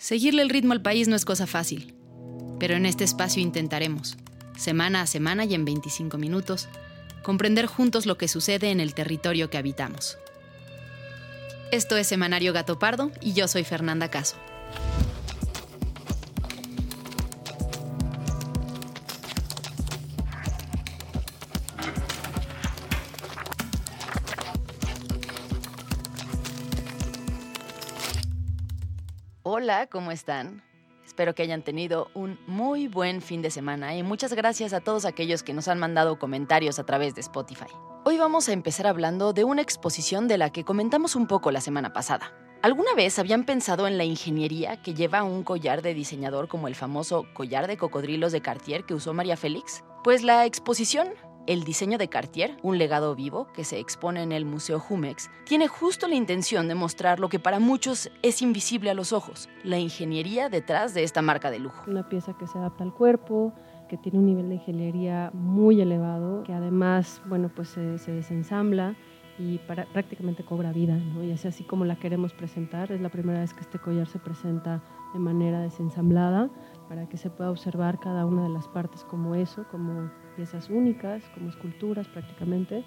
Seguirle el ritmo al país no es cosa fácil, pero en este espacio intentaremos, semana a semana y en 25 minutos, comprender juntos lo que sucede en el territorio que habitamos. Esto es Semanario Gato Pardo y yo soy Fernanda Caso. Hola, ¿cómo están? Espero que hayan tenido un muy buen fin de semana y muchas gracias a todos aquellos que nos han mandado comentarios a través de Spotify. Hoy vamos a empezar hablando de una exposición de la que comentamos un poco la semana pasada. ¿Alguna vez habían pensado en la ingeniería que lleva un collar de diseñador como el famoso collar de cocodrilos de Cartier que usó María Félix? Pues la exposición el diseño de Cartier, un legado vivo que se expone en el Museo Jumex, tiene justo la intención de mostrar lo que para muchos es invisible a los ojos, la ingeniería detrás de esta marca de lujo. Una pieza que se adapta al cuerpo, que tiene un nivel de ingeniería muy elevado, que además, bueno, pues se, desensambla y prácticamente cobra vida. Y es así como la queremos presentar. Es la primera vez que este collar se presenta de manera desensamblada para que se pueda observar cada una de las partes como eso, como piezas únicas, como esculturas prácticamente,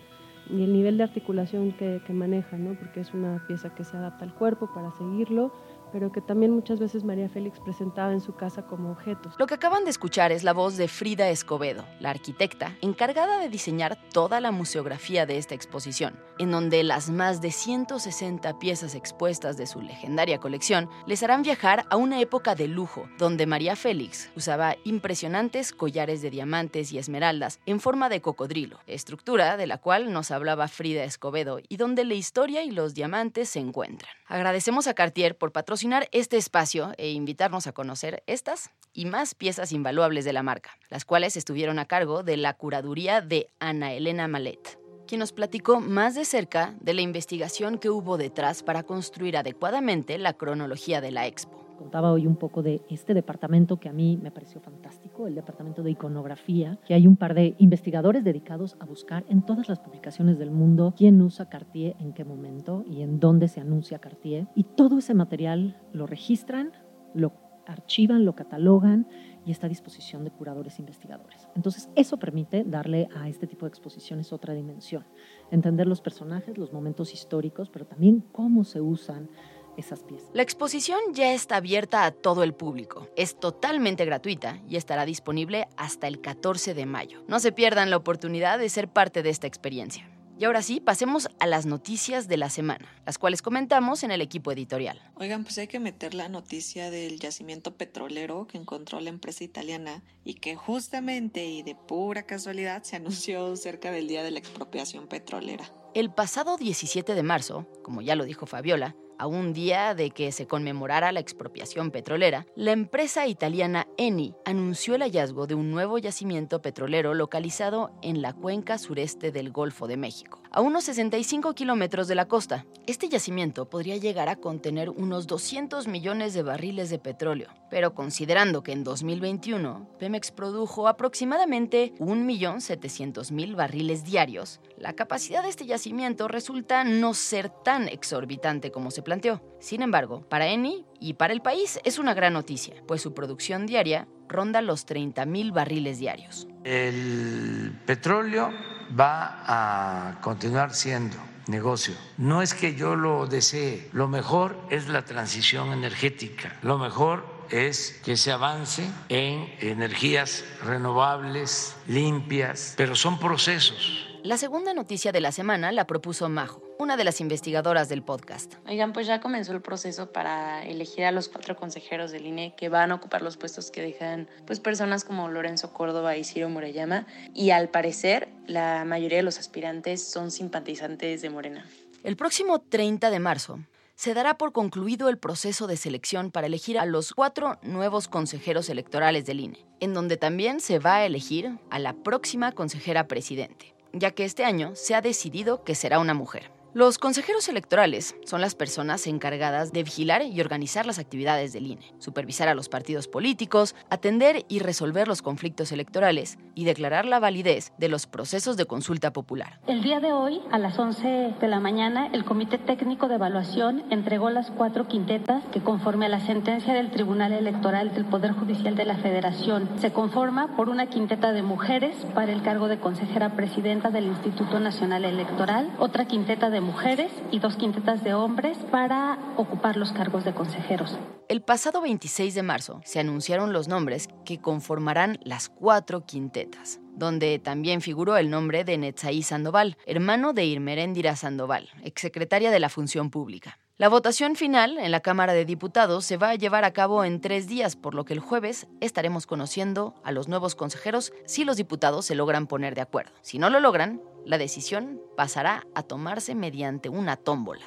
y el nivel de articulación que, que maneja, ¿no? porque es una pieza que se adapta al cuerpo para seguirlo pero que también muchas veces María Félix presentaba en su casa como objetos. Lo que acaban de escuchar es la voz de Frida Escobedo, la arquitecta encargada de diseñar toda la museografía de esta exposición, en donde las más de 160 piezas expuestas de su legendaria colección les harán viajar a una época de lujo, donde María Félix usaba impresionantes collares de diamantes y esmeraldas en forma de cocodrilo, estructura de la cual nos hablaba Frida Escobedo y donde la historia y los diamantes se encuentran. Agradecemos a Cartier por patrocinar este espacio e invitarnos a conocer estas y más piezas invaluables de la marca, las cuales estuvieron a cargo de la curaduría de Ana Elena Malet, quien nos platicó más de cerca de la investigación que hubo detrás para construir adecuadamente la cronología de la expo contaba hoy un poco de este departamento que a mí me pareció fantástico, el departamento de iconografía, que hay un par de investigadores dedicados a buscar en todas las publicaciones del mundo quién usa Cartier en qué momento y en dónde se anuncia Cartier. Y todo ese material lo registran, lo archivan, lo catalogan y está a disposición de curadores e investigadores. Entonces, eso permite darle a este tipo de exposiciones otra dimensión, entender los personajes, los momentos históricos, pero también cómo se usan esas piezas. La exposición ya está abierta a todo el público. Es totalmente gratuita y estará disponible hasta el 14 de mayo. No se pierdan la oportunidad de ser parte de esta experiencia. Y ahora sí, pasemos a las noticias de la semana, las cuales comentamos en el equipo editorial. Oigan, pues hay que meter la noticia del yacimiento petrolero que encontró la empresa italiana y que justamente y de pura casualidad se anunció cerca del día de la expropiación petrolera. El pasado 17 de marzo, como ya lo dijo Fabiola, a un día de que se conmemorara la expropiación petrolera, la empresa italiana Eni anunció el hallazgo de un nuevo yacimiento petrolero localizado en la cuenca sureste del Golfo de México, a unos 65 kilómetros de la costa. Este yacimiento podría llegar a contener unos 200 millones de barriles de petróleo, pero considerando que en 2021 Pemex produjo aproximadamente 1.700.000 barriles diarios, la capacidad de este yacimiento resulta no ser tan exorbitante como se planteó. Sin embargo, para Eni y para el país es una gran noticia, pues su producción diaria ronda los 30.000 barriles diarios. El petróleo va a continuar siendo negocio. No es que yo lo desee, lo mejor es la transición energética, lo mejor es que se avance en energías renovables, limpias, pero son procesos. La segunda noticia de la semana la propuso Majo, una de las investigadoras del podcast. Oigan, pues ya comenzó el proceso para elegir a los cuatro consejeros del INE que van a ocupar los puestos que dejan pues personas como Lorenzo Córdoba y Ciro Murayama y al parecer la mayoría de los aspirantes son simpatizantes de Morena. El próximo 30 de marzo se dará por concluido el proceso de selección para elegir a los cuatro nuevos consejeros electorales del INE, en donde también se va a elegir a la próxima consejera presidente, ya que este año se ha decidido que será una mujer. Los consejeros electorales son las personas encargadas de vigilar y organizar las actividades del INE, supervisar a los partidos políticos, atender y resolver los conflictos electorales y declarar la validez de los procesos de consulta popular. El día de hoy, a las 11 de la mañana, el Comité Técnico de Evaluación entregó las cuatro quintetas que conforme a la sentencia del Tribunal Electoral del Poder Judicial de la Federación se conforma por una quinteta de mujeres para el cargo de consejera presidenta del Instituto Nacional Electoral, otra quinteta de mujeres y dos quintetas de hombres para ocupar los cargos de consejeros. El pasado 26 de marzo se anunciaron los nombres que conformarán las cuatro quintetas, donde también figuró el nombre de Netzaí Sandoval, hermano de Irmeréndira Sandoval, exsecretaria de la Función Pública. La votación final en la Cámara de Diputados se va a llevar a cabo en tres días, por lo que el jueves estaremos conociendo a los nuevos consejeros si los diputados se logran poner de acuerdo. Si no lo logran, la decisión pasará a tomarse mediante una tómbola.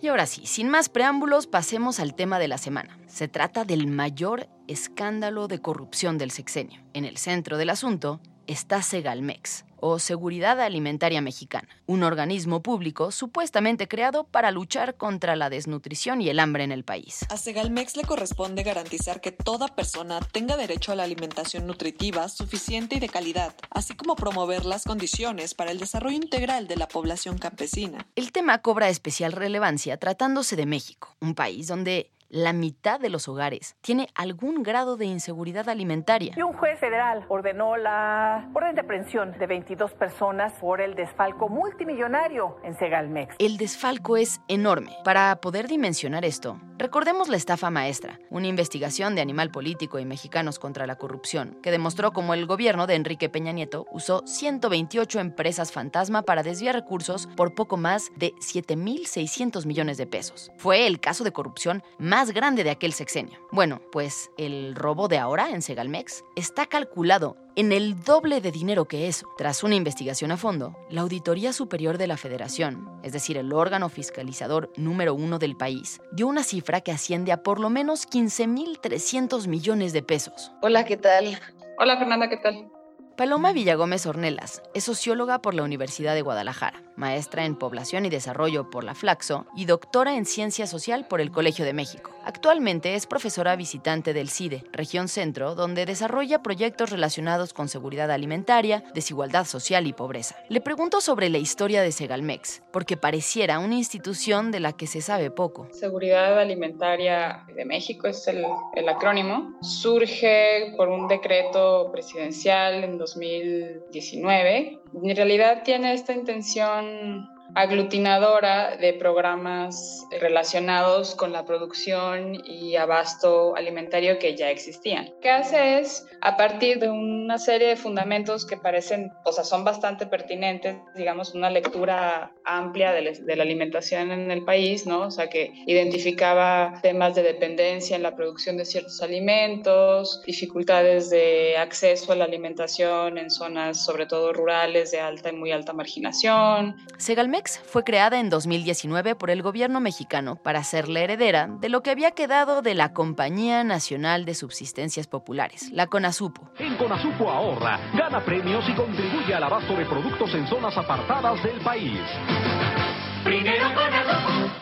Y ahora sí, sin más preámbulos, pasemos al tema de la semana. Se trata del mayor escándalo de corrupción del sexenio. En el centro del asunto está Segalmex, o Seguridad Alimentaria Mexicana, un organismo público supuestamente creado para luchar contra la desnutrición y el hambre en el país. A Segalmex le corresponde garantizar que toda persona tenga derecho a la alimentación nutritiva suficiente y de calidad, así como promover las condiciones para el desarrollo integral de la población campesina. El tema cobra especial relevancia tratándose de México, un país donde la mitad de los hogares tiene algún grado de inseguridad alimentaria. Y un juez federal ordenó la orden de aprehensión de 22 personas por el desfalco multimillonario en Segalmex. El desfalco es enorme. Para poder dimensionar esto, recordemos la estafa maestra, una investigación de Animal Político y Mexicanos contra la Corrupción, que demostró cómo el gobierno de Enrique Peña Nieto usó 128 empresas fantasma para desviar recursos por poco más de 7.600 millones de pesos. Fue el caso de corrupción más más grande de aquel sexenio. Bueno, pues el robo de ahora en Segalmex está calculado en el doble de dinero que eso. Tras una investigación a fondo, la Auditoría Superior de la Federación, es decir, el órgano fiscalizador número uno del país, dio una cifra que asciende a por lo menos 15.300 millones de pesos. Hola, ¿qué tal? Hola, Fernanda, ¿qué tal? Paloma Villagómez Ornelas es socióloga por la Universidad de Guadalajara, maestra en Población y Desarrollo por la Flaxo y doctora en Ciencia Social por el Colegio de México. Actualmente es profesora visitante del CIDE, región centro, donde desarrolla proyectos relacionados con seguridad alimentaria, desigualdad social y pobreza. Le pregunto sobre la historia de Segalmex, porque pareciera una institución de la que se sabe poco. Seguridad Alimentaria de México es el, el acrónimo. Surge por un decreto presidencial en 2019. En realidad tiene esta intención 嗯。Aglutinadora de programas relacionados con la producción y abasto alimentario que ya existían. ¿Qué hace es, a partir de una serie de fundamentos que parecen, o sea, son bastante pertinentes, digamos, una lectura amplia de, la alimentación en el país, ¿no? O sea, que identificaba temas de dependencia en la producción de ciertos alimentos, dificultades de acceso a la alimentación en zonas, sobre todo rurales, de alta y muy alta marginación. Fue creada en 2019 por el gobierno mexicano para ser la heredera de lo que había quedado de la Compañía Nacional de Subsistencias Populares, la CONASUPO. En CONASUPO ahorra, gana premios y contribuye al abasto de productos en zonas apartadas del país.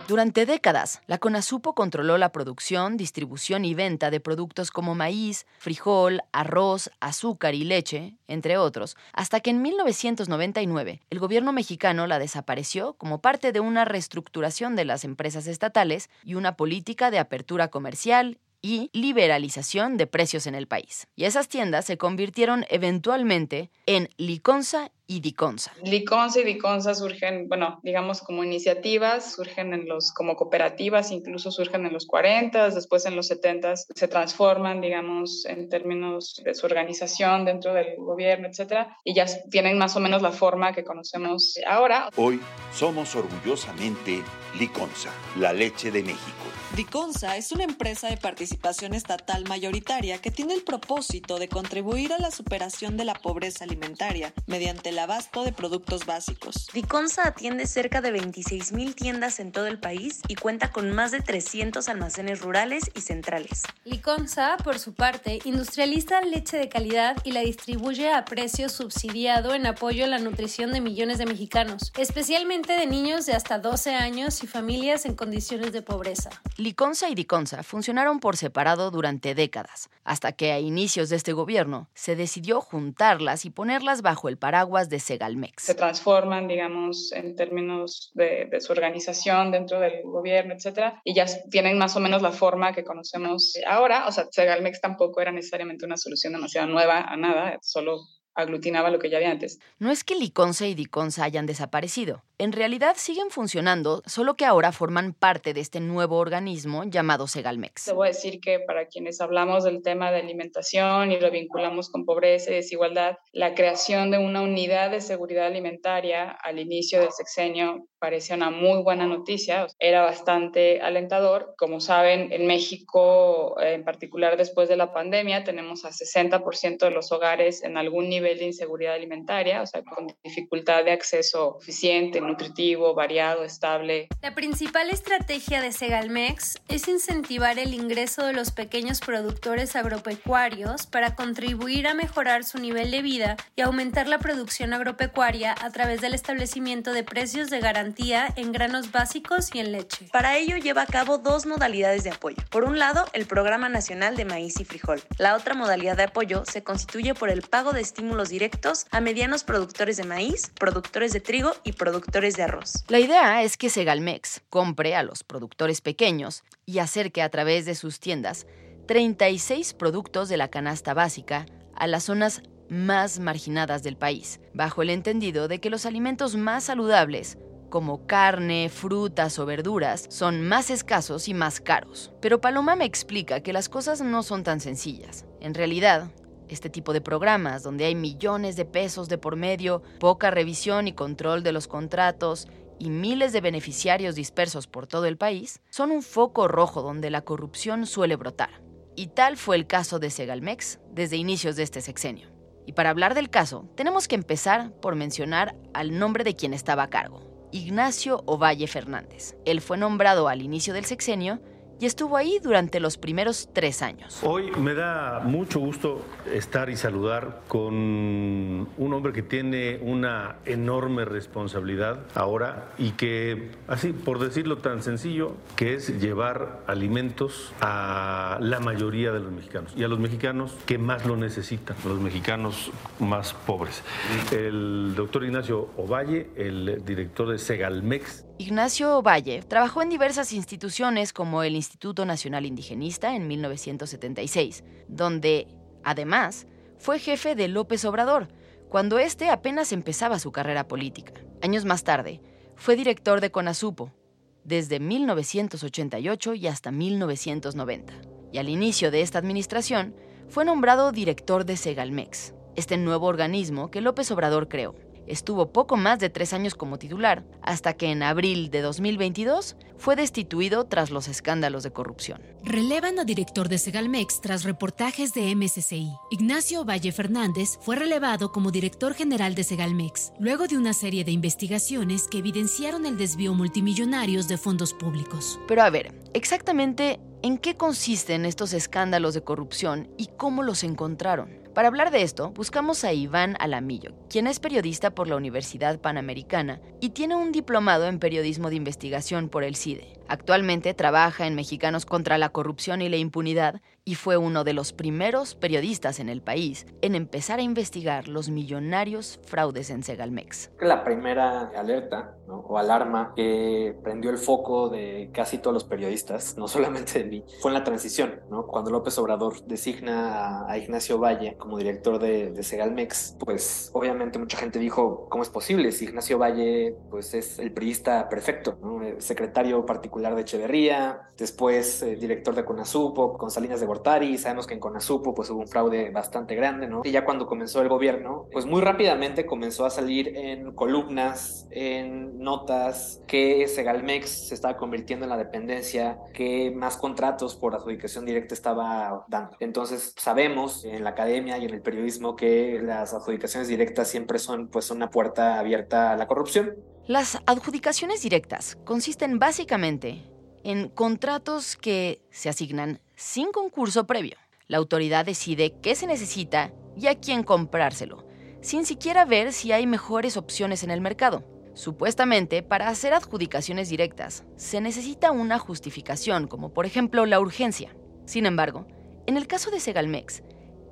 Durante décadas, la CONASUPO controló la producción, distribución y venta de productos como maíz, frijol, arroz, azúcar y leche, entre otros, hasta que en 1999 el gobierno mexicano la desapareció como parte de una reestructuración de las empresas estatales y una política de apertura comercial y liberalización de precios en el país. Y esas tiendas se convirtieron eventualmente en Liconza y Diconsa. Liconsa y Diconsa surgen, bueno, digamos como iniciativas, surgen en los, como cooperativas, incluso surgen en los 40, después en los 70 se transforman, digamos, en términos de su organización dentro del gobierno, etcétera, y ya tienen más o menos la forma que conocemos ahora. Hoy somos orgullosamente Liconsa, la leche de México. Diconsa es una empresa de participación estatal mayoritaria que tiene el propósito de contribuir a la superación de la pobreza alimentaria mediante el abasto de productos básicos. Diconsa atiende cerca de 26.000 tiendas en todo el país y cuenta con más de 300 almacenes rurales y centrales. Liconsa, por su parte, industrializa leche de calidad y la distribuye a precio subsidiado en apoyo a la nutrición de millones de mexicanos, especialmente de niños de hasta 12 años y familias en condiciones de pobreza. Liconsa y Diconsa funcionaron por separado durante décadas, hasta que a inicios de este gobierno se decidió juntarlas y ponerlas bajo el paraguas de Segalmex. Se transforman, digamos, en términos de, de su organización dentro del gobierno, etcétera, y ya tienen más o menos la forma que conocemos ahora. O sea, Segalmex tampoco era necesariamente una solución demasiado nueva a nada, solo aglutinaba lo que ya había antes. No es que Liconsa y Diconsa hayan desaparecido. En realidad siguen funcionando, solo que ahora forman parte de este nuevo organismo llamado Segalmex. Debo decir que para quienes hablamos del tema de alimentación y lo vinculamos con pobreza y desigualdad, la creación de una unidad de seguridad alimentaria al inicio del sexenio parecía una muy buena noticia, era bastante alentador. Como saben, en México, en particular después de la pandemia, tenemos a 60% de los hogares en algún nivel de inseguridad alimentaria, o sea, con dificultad de acceso eficiente, nutritivo, variado, estable. La principal estrategia de Segalmex es incentivar el ingreso de los pequeños productores agropecuarios para contribuir a mejorar su nivel de vida y aumentar la producción agropecuaria a través del establecimiento de precios de garantía en granos básicos y en leche. Para ello lleva a cabo dos modalidades de apoyo. Por un lado, el Programa Nacional de Maíz y Frijol. La otra modalidad de apoyo se constituye por el pago de estímulos directos a medianos productores de maíz, productores de trigo y productores de arroz. La idea es que Segalmex compre a los productores pequeños y acerque a través de sus tiendas 36 productos de la canasta básica a las zonas más marginadas del país, bajo el entendido de que los alimentos más saludables, como carne, frutas o verduras, son más escasos y más caros. Pero Paloma me explica que las cosas no son tan sencillas. En realidad, este tipo de programas, donde hay millones de pesos de por medio, poca revisión y control de los contratos y miles de beneficiarios dispersos por todo el país, son un foco rojo donde la corrupción suele brotar. Y tal fue el caso de Segalmex desde inicios de este sexenio. Y para hablar del caso, tenemos que empezar por mencionar al nombre de quien estaba a cargo, Ignacio Ovalle Fernández. Él fue nombrado al inicio del sexenio y estuvo ahí durante los primeros tres años. Hoy me da mucho gusto estar y saludar con un hombre que tiene una enorme responsabilidad ahora y que, así por decirlo tan sencillo, que es llevar alimentos a la mayoría de los mexicanos y a los mexicanos que más lo necesitan, los mexicanos más pobres. El doctor Ignacio Ovalle, el director de Segalmex, Ignacio Valle trabajó en diversas instituciones como el Instituto Nacional Indigenista en 1976, donde, además, fue jefe de López Obrador, cuando éste apenas empezaba su carrera política. Años más tarde, fue director de CONASUPO, desde 1988 y hasta 1990. Y al inicio de esta administración, fue nombrado director de Segalmex, este nuevo organismo que López Obrador creó. Estuvo poco más de tres años como titular, hasta que en abril de 2022 fue destituido tras los escándalos de corrupción. Relevan a director de Segalmex tras reportajes de MSCI. Ignacio Valle Fernández fue relevado como director general de Segalmex, luego de una serie de investigaciones que evidenciaron el desvío multimillonarios de fondos públicos. Pero a ver, exactamente en qué consisten estos escándalos de corrupción y cómo los encontraron. Para hablar de esto, buscamos a Iván Alamillo, quien es periodista por la Universidad Panamericana y tiene un diplomado en periodismo de investigación por el CIDE. Actualmente trabaja en Mexicanos contra la Corrupción y la Impunidad y fue uno de los primeros periodistas en el país en empezar a investigar los millonarios fraudes en Segalmex. La primera alerta o alarma que prendió el foco de casi todos los periodistas, no solamente de mí, fue en la transición, ¿no? cuando López Obrador designa a, Ignacio Valle como director de, de, Segalmex, pues obviamente mucha gente dijo, ¿cómo es posible? Si Ignacio Valle pues es el periodista perfecto, ¿no? secretario particular de Echeverría, después eh, director de Conasupo, con Salinas de Gortari, sabemos que en Conasupo pues hubo un fraude bastante grande, ¿no? Y ya cuando comenzó el gobierno, pues muy rápidamente comenzó a salir en columnas, en notas, que Segalmex se estaba convirtiendo en la dependencia que más contratos por adjudicación directa estaba dando. Entonces sabemos en la academia y en el periodismo que las adjudicaciones directas siempre son pues una puerta abierta a la corrupción. Las adjudicaciones directas consisten básicamente en contratos que se asignan sin concurso previo. La autoridad decide qué se necesita y a quién comprárselo, sin siquiera ver si hay mejores opciones en el mercado. Supuestamente, para hacer adjudicaciones directas, se necesita una justificación, como por ejemplo la urgencia. Sin embargo, en el caso de Segalmex,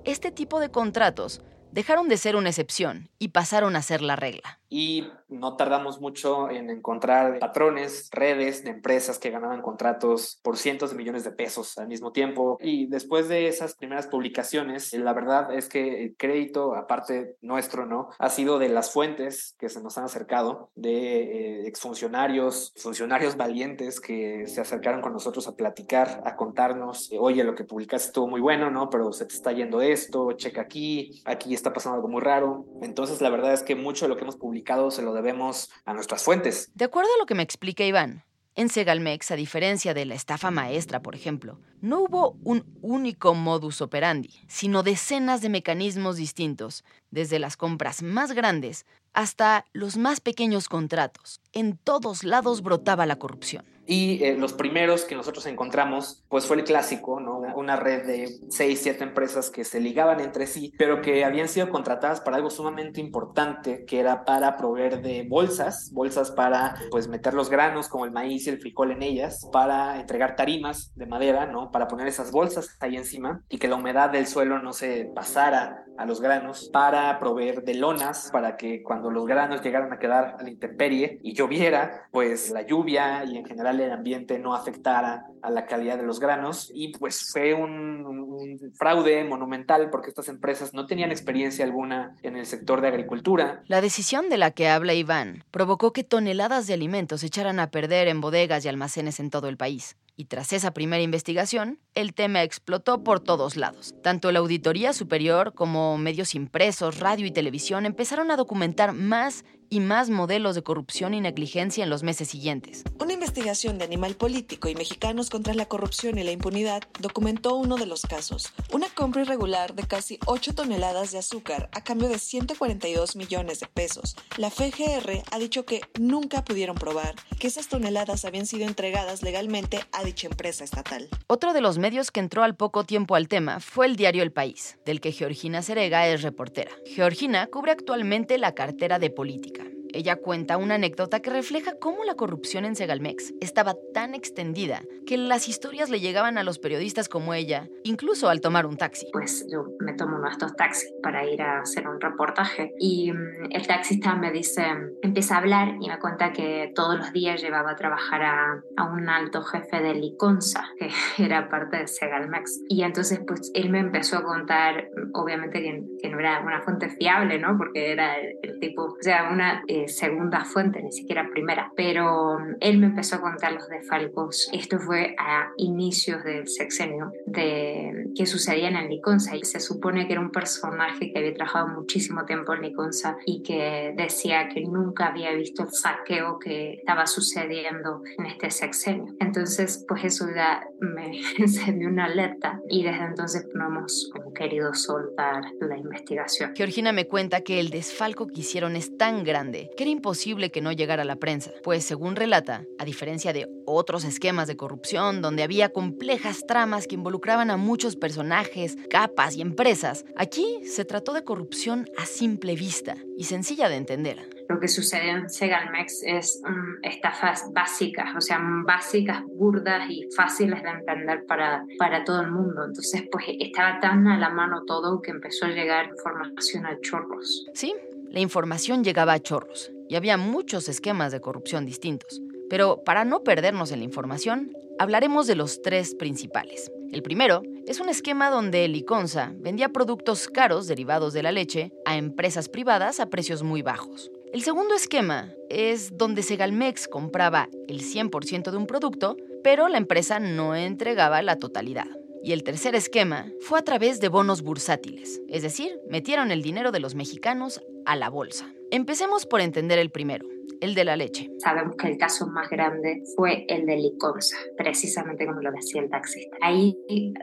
este tipo de contratos dejaron de ser una excepción y pasaron a ser la regla y no tardamos mucho en encontrar patrones, redes de empresas que ganaban contratos por cientos de millones de pesos al mismo tiempo. Y después de esas primeras publicaciones, la verdad es que el crédito, aparte nuestro, ¿no? Ha sido de las fuentes que se nos han acercado, de eh, exfuncionarios, funcionarios valientes que se acercaron con nosotros a platicar, a contarnos, oye, lo que publicaste estuvo muy bueno, ¿no? Pero se te está yendo esto, checa aquí, aquí está pasando algo muy raro. Entonces, la verdad es que mucho de lo que hemos publicado se lo debemos a nuestras fuentes. De acuerdo a lo que me explica Iván, en Segalmex, a diferencia de la estafa maestra, por ejemplo, no hubo un único modus operandi, sino decenas de mecanismos distintos, desde las compras más grandes hasta los más pequeños contratos. En todos lados brotaba la corrupción. Y eh, los primeros que nosotros encontramos, pues fue el clásico, ¿no? Una red de seis, siete empresas que se ligaban entre sí, pero que habían sido contratadas para algo sumamente importante, que era para proveer de bolsas, bolsas para, pues, meter los granos como el maíz y el frijol en ellas, para entregar tarimas de madera, ¿no? Para poner esas bolsas ahí encima y que la humedad del suelo no se pasara a los granos, para proveer de lonas, para que cuando los granos llegaran a quedar a la intemperie y lloviera, pues la lluvia y en general el ambiente no afectara a la calidad de los granos. Y pues fue un, un fraude monumental porque estas empresas no tenían experiencia alguna en el sector de agricultura. La decisión de la que habla Iván provocó que toneladas de alimentos se echaran a perder en bodegas y almacenes en todo el país. Y tras esa primera investigación, el tema explotó por todos lados. Tanto la Auditoría Superior como medios impresos, radio y televisión empezaron a documentar más y más modelos de corrupción y negligencia en los meses siguientes. Una investigación de Animal Político y Mexicanos contra la Corrupción y la Impunidad documentó uno de los casos, una compra irregular de casi 8 toneladas de azúcar a cambio de 142 millones de pesos. La FGR ha dicho que nunca pudieron probar que esas toneladas habían sido entregadas legalmente a dicha empresa estatal. Otro de los medios que entró al poco tiempo al tema fue el diario El País, del que Georgina Cerega es reportera. Georgina cubre actualmente la cartera de política ella cuenta una anécdota que refleja cómo la corrupción en Segalmex estaba tan extendida que las historias le llegaban a los periodistas como ella, incluso al tomar un taxi. Pues yo me tomo uno de estos taxis para ir a hacer un reportaje y mm, el taxista me dice, empieza a hablar y me cuenta que todos los días llevaba a trabajar a, a un alto jefe de Liconza, que era parte de Segalmex. Y entonces pues él me empezó a contar, obviamente que, que no era una fuente fiable, ¿no? Porque era el, tipo, o sea, una... Eh, segunda fuente, ni siquiera primera, pero mm, él me empezó a contar los desfalcos. Esto fue a inicios del sexenio de que sucedía en el Liconza y se supone que era un personaje que había trabajado muchísimo tiempo en Liconza y que decía que nunca había visto el saqueo que estaba sucediendo en este sexenio. Entonces, pues eso ya me encendió una alerta y desde entonces no hemos querido soltar la investigación. Georgina me cuenta que el desfalco que hicieron es tan grande que era imposible que no llegara a la prensa, pues según relata, a diferencia de otros esquemas de corrupción donde había complejas tramas que involucraban a muchos personajes, capas y empresas, aquí se trató de corrupción a simple vista y sencilla de entender. lo que sucede en Segalmex es um, estafas básicas, o sea, básicas, burdas y fáciles de entender para, para todo el mundo. Entonces, pues estaba tan a la mano todo que empezó a llegar información a chorros. Sí, la información llegaba a chorros y había muchos esquemas de corrupción distintos. Pero para no perdernos en la información, hablaremos de los tres principales. El primero es un esquema donde Liconza vendía productos caros derivados de la leche a empresas privadas a precios muy bajos. El segundo esquema es donde Segalmex compraba el 100% de un producto, pero la empresa no entregaba la totalidad. Y el tercer esquema fue a través de bonos bursátiles, es decir, metieron el dinero de los mexicanos a la bolsa. Empecemos por entender el primero el de la leche. Sabemos que el caso más grande fue el de Liconza, precisamente como lo decía el taxista. Ahí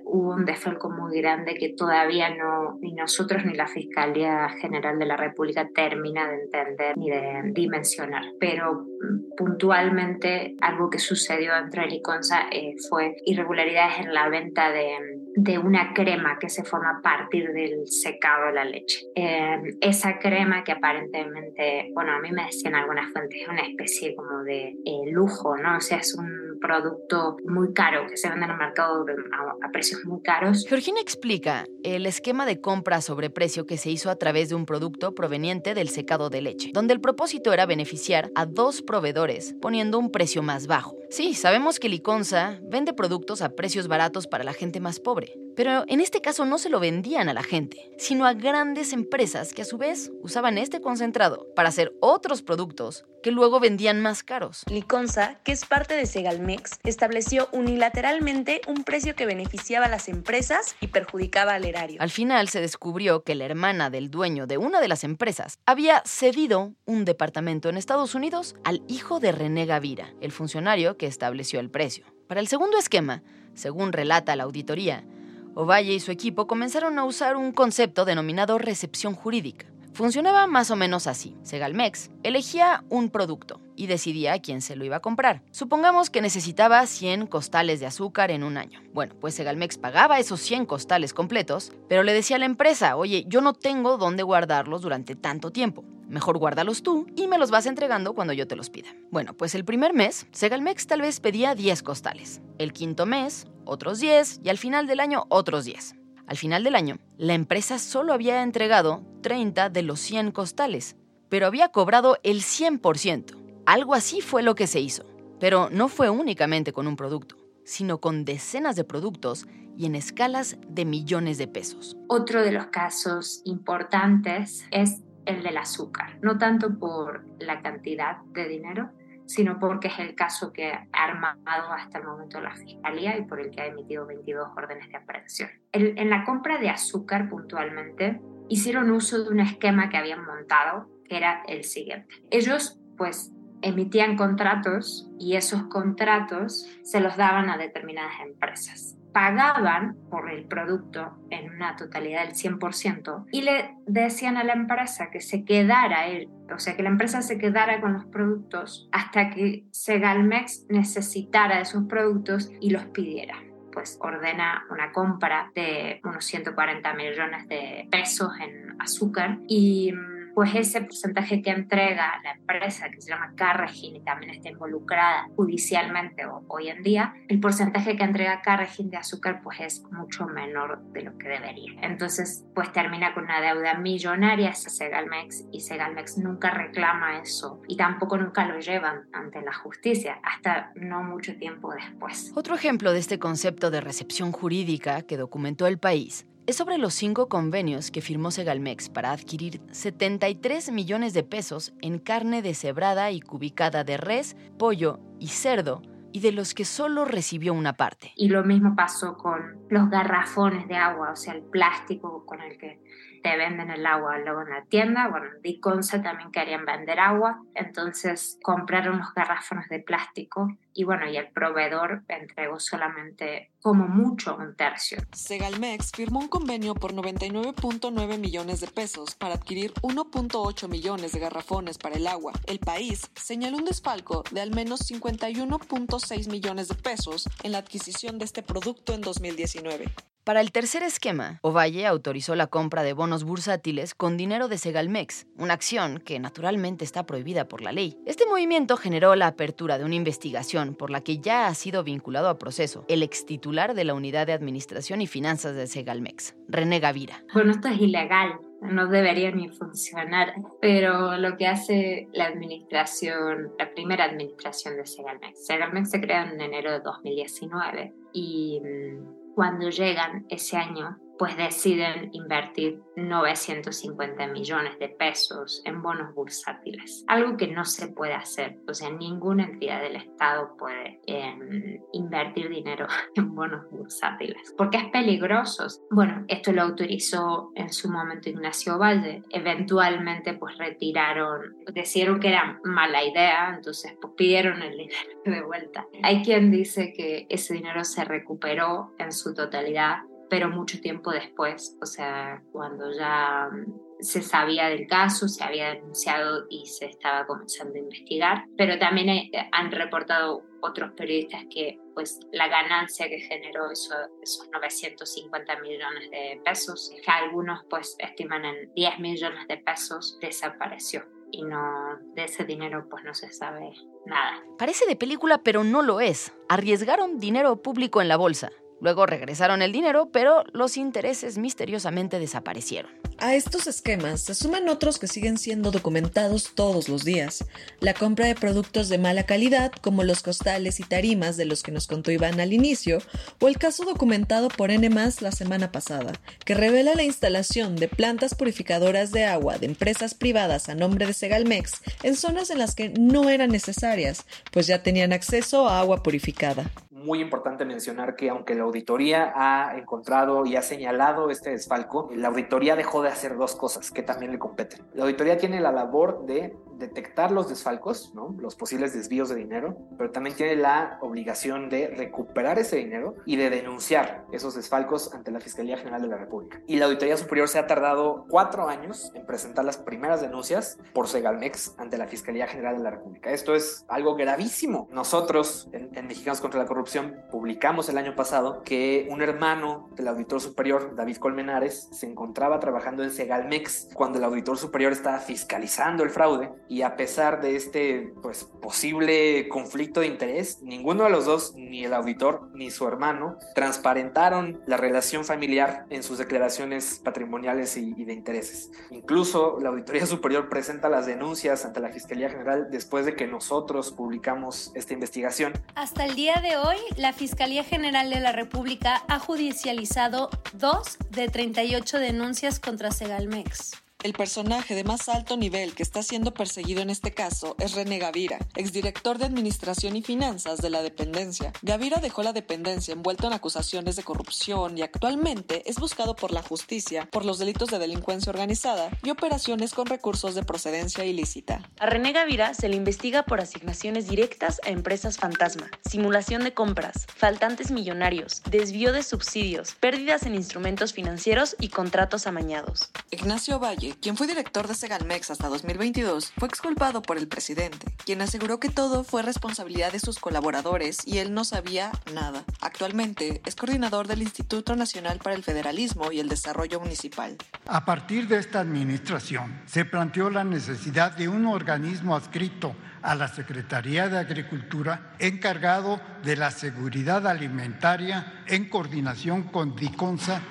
hubo un desfalco muy grande que todavía no, ni nosotros ni la Fiscalía General de la República termina de entender ni de dimensionar. Pero mm, puntualmente algo que sucedió entre Liconza eh, fue irregularidades en la venta de de una crema que se forma a partir del secado de la leche. Em, esa crema que aparentemente, bueno, a mí me decían algunas fuentes, es una especie como de eh, lujo, ¿no? O sea, es un producto muy caro que se vende en el mercado a, a, precios muy caros. Georgina explica el esquema de compra sobre precio que se hizo a través de un producto proveniente del secado de leche, donde el propósito era beneficiar a dos proveedores poniendo un precio más bajo. Sí, sabemos que Liconza vende productos a precios baratos para la gente más pobre, pero en este caso no se lo vendían a la gente, sino a grandes empresas que a su vez usaban este concentrado para hacer otros productos que luego vendían más caros. Liconza, que es parte de Segalmex, estableció unilateralmente un precio que beneficiaba a las empresas y perjudicaba al erario. Al final se descubrió que la hermana del dueño de una de las empresas había cedido un departamento en Estados Unidos al hijo de René Gavira, el funcionario que estableció el precio. Para el segundo esquema, según relata la auditoría, Ovalle y su equipo comenzaron a usar un concepto denominado recepción jurídica. Funcionaba más o menos así. Segalmex elegía un producto y decidía quién se lo iba a comprar. Supongamos que necesitaba 100 costales de azúcar en un año. Bueno, pues Segalmex pagaba esos 100 costales completos, pero le decía a la empresa, oye, yo no tengo dónde guardarlos durante tanto tiempo. Mejor guárdalos tú y me los vas entregando cuando yo te los pida. Bueno, pues el primer mes, Segalmex tal vez pedía 10 costales. El quinto mes, otros 10 y al final del año otros 10. Al final del año, la empresa solo había entregado 30 de los 100 costales, pero había cobrado el 100%. Algo así fue lo que se hizo. Pero no fue únicamente con un producto, sino con decenas de productos y en escalas de millones de pesos. Otro de los casos importantes es el del azúcar, no tanto por la cantidad de dinero, sino porque es el caso que ha armado hasta el momento la Fiscalía y por el que ha emitido 22 órdenes de aprehensión. en la compra de azúcar puntualmente, hicieron uso de un esquema que habían montado, que era el siguiente. Ellos, pues, emitían contratos y esos contratos se los daban a determinadas empresas pagaban por el producto en una totalidad del 100% y le decían a la empresa que se quedara o sea, que la empresa se quedara con los productos hasta que Segalmex necesitara esos productos y los pidiera. Pues ordena una compra de unos 140 millones de pesos en azúcar y mm, pues ese porcentaje que entrega la empresa, que se llama Carregin y también está involucrada judicialmente hoy en día, el porcentaje que entrega Carregin de azúcar pues es mucho menor de lo que debería. Entonces pues termina con una deuda millonaria Segalmex y Segalmex nunca reclama eso y tampoco nunca lo llevan ante la justicia hasta no mucho tiempo después. Otro ejemplo de este concepto de recepción jurídica que documentó el país es sobre los cinco convenios que firmó Segalmex para adquirir 73 millones de pesos en carne deshebrada y cubicada de res, pollo y cerdo, y de los que solo recibió una parte. Y lo mismo pasó con los garrafones de agua, o sea, el plástico con el que te venden el agua luego en la tienda. Bueno, Diconsa también querían vender agua, entonces compraron los garrafones de plástico y bueno, y el proveedor entregó solamente como mucho un tercio. Segalmex firmó un convenio por 99.9 millones de pesos para adquirir 1.8 millones de garrafones para el agua. El país señaló un desfalco de al menos 51.6 millones de pesos en la adquisición de este producto en 2019. Para el tercer esquema, Ovalle autorizó la compra de bonos bursátiles con dinero de Segalmex, una acción que naturalmente está prohibida por la ley. Este movimiento generó la apertura de una investigación por la que ya ha sido vinculado a proceso el extitular de la Unidad de Administración y Finanzas de Segalmex, René Gavira. Bueno, esto es ilegal, no debería ni funcionar, pero lo que hace la administración, la primera administración de Segalmex, Segalmex se crea en enero de 2019 y mm, cuando llegan ese año, pues deciden invertir 950 millones de pesos en bonos bursátiles, algo que no se puede hacer, o sea, ninguna entidad del Estado puede em, invertir dinero en bonos bursátiles, porque es peligroso. Bueno, esto lo autorizó en su momento Ignacio Valle, eventualmente pues retiraron, decidieron que era mala idea, entonces pues pidieron el dinero de vuelta. Hay quien dice que ese dinero se recuperó en su totalidad pero mucho tiempo después, o sea, cuando ya mm, se sabía del caso, se había denunciado y se estaba comenzando a investigar, pero también eh, han reportado otros periodistas que pues la ganancia que generó eso, esos 950 millones de pesos, que algunos pues estiman en 10 millones de pesos, desapareció y no de ese dinero pues no se sabe nada. Parece de película, pero no lo es. Arriesgaron dinero público en la bolsa. Luego regresaron el dinero, pero los intereses misteriosamente desaparecieron. A estos esquemas se suman otros que siguen siendo documentados todos los días. La compra de productos de mala calidad, como los costales y tarimas de los que nos contó Iván al inicio, o el caso documentado por N la semana pasada, que revela la instalación de plantas purificadoras de agua de empresas privadas a nombre de Segalmex en zonas en las que no eran necesarias, pues ya tenían acceso a agua purificada muy importante mencionar que aunque la auditoría ha encontrado y ha señalado este desfalco, la auditoría dejó de hacer dos cosas que también le competen. La auditoría tiene la labor de detectar los desfalcos, ¿no? los posibles desvíos de dinero, pero también tiene la obligación de recuperar ese dinero y de denunciar esos desfalcos ante la Fiscalía General de la República. Y la Auditoría Superior se ha tardado cuatro años en presentar las primeras denuncias por Segalmex ante la Fiscalía General de la República. Esto es algo gravísimo. Nosotros, en, en Mexicanos contra la Corrupción, publicamos el año pasado que un hermano del Auditor Superior, David Colmenares, se encontraba trabajando en Segalmex cuando el Auditor Superior estaba fiscalizando el fraude y a pesar de este pues, posible conflicto de interés, ninguno de los dos, ni el auditor ni su hermano, transparentaron la relación familiar en sus declaraciones patrimoniales y, y de intereses. Incluso la Auditoría Superior presenta las denuncias ante la Fiscalía General después de que nosotros publicamos esta investigación. Hasta el día de hoy, la Fiscalía General de la República ha judicializado dos de 38 denuncias contra Segalmex. El personaje de más alto nivel que está siendo perseguido en este caso es René Gavira, exdirector de Administración y Finanzas de la dependencia. Gavira dejó la dependencia envuelto en acusaciones de corrupción y actualmente es buscado por la justicia por los delitos de delincuencia organizada y operaciones con recursos de procedencia ilícita. A René Gavira se le investiga por asignaciones directas a empresas fantasma, simulación de compras, faltantes millonarios, desvío de subsidios, pérdidas en instrumentos financieros y contratos amañados. Ignacio Valle quien fue director de Segalmex hasta 2022, fue exculpado por el presidente, quien aseguró que todo fue responsabilidad de sus colaboradores y él no sabía nada. Actualmente es coordinador del Instituto Nacional para el Federalismo y el Desarrollo Municipal. A partir de esta administración se planteó la necesidad de un organismo adscrito a la Secretaría de Agricultura encargado de la seguridad alimentaria en coordinación con DICONSA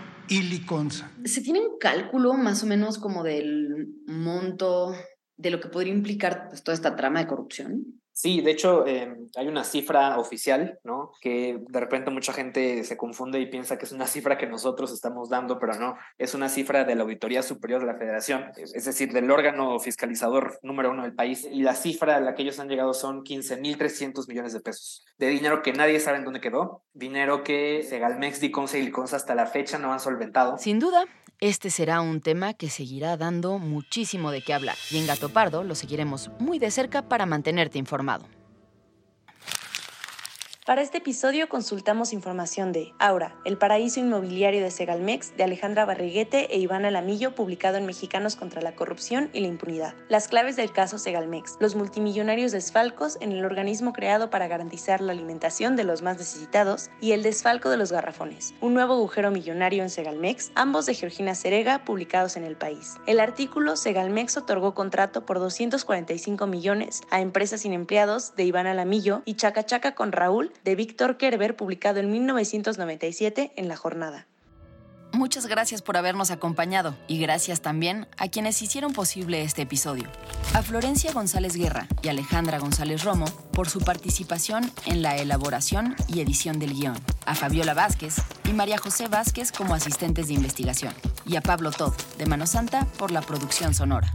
¿Se tiene un cálculo más o menos como del monto de lo que podría implicar pues, toda esta trama de corrupción? Sí, de hecho em, hay una cifra oficial, ¿no? Que de repente mucha gente se confunde y piensa que es una cifra que nosotros estamos dando, pero no, es una cifra de la Auditoría Superior de la Federación, es decir, del órgano fiscalizador número uno del país, y la cifra a la que ellos han llegado son 15.300 millones de pesos, de dinero que nadie sabe en dónde quedó, dinero que Segalmex, Diconsa y Liconsa hasta la fecha no han solventado. Sin duda, este será un tema que seguirá dando muchísimo de qué hablar y en Gato Pardo lo seguiremos muy de cerca para mantenerte informado. Para este episodio consultamos información de Aura, el paraíso inmobiliario de Segalmex, de Alejandra Barriguete e Ivana Lamillo, publicado en Mexicanos contra la Corrupción y la Impunidad. Las claves del caso Segalmex, los multimillonarios desfalcos en el organismo creado para garantizar la alimentación de los más necesitados y el desfalco de los garrafones. Un nuevo agujero millonario en Segalmex, ambos de Georgina Cerega, publicados en el país. El artículo Segalmex otorgó contrato por 245 millones a empresas sin empleados de Ivana Lamillo y Chacachaca con Raúl de Víctor Kerber, publicado en 1997 en La Jornada. Muchas gracias por habernos acompañado y gracias también a quienes hicieron posible este episodio. A Florencia González Guerra y Alejandra González Romo por su participación en la elaboración y edición del guion. A Fabiola Vázquez y María José Vázquez como asistentes de investigación. Y a Pablo Todd de Mano Santa por la producción sonora.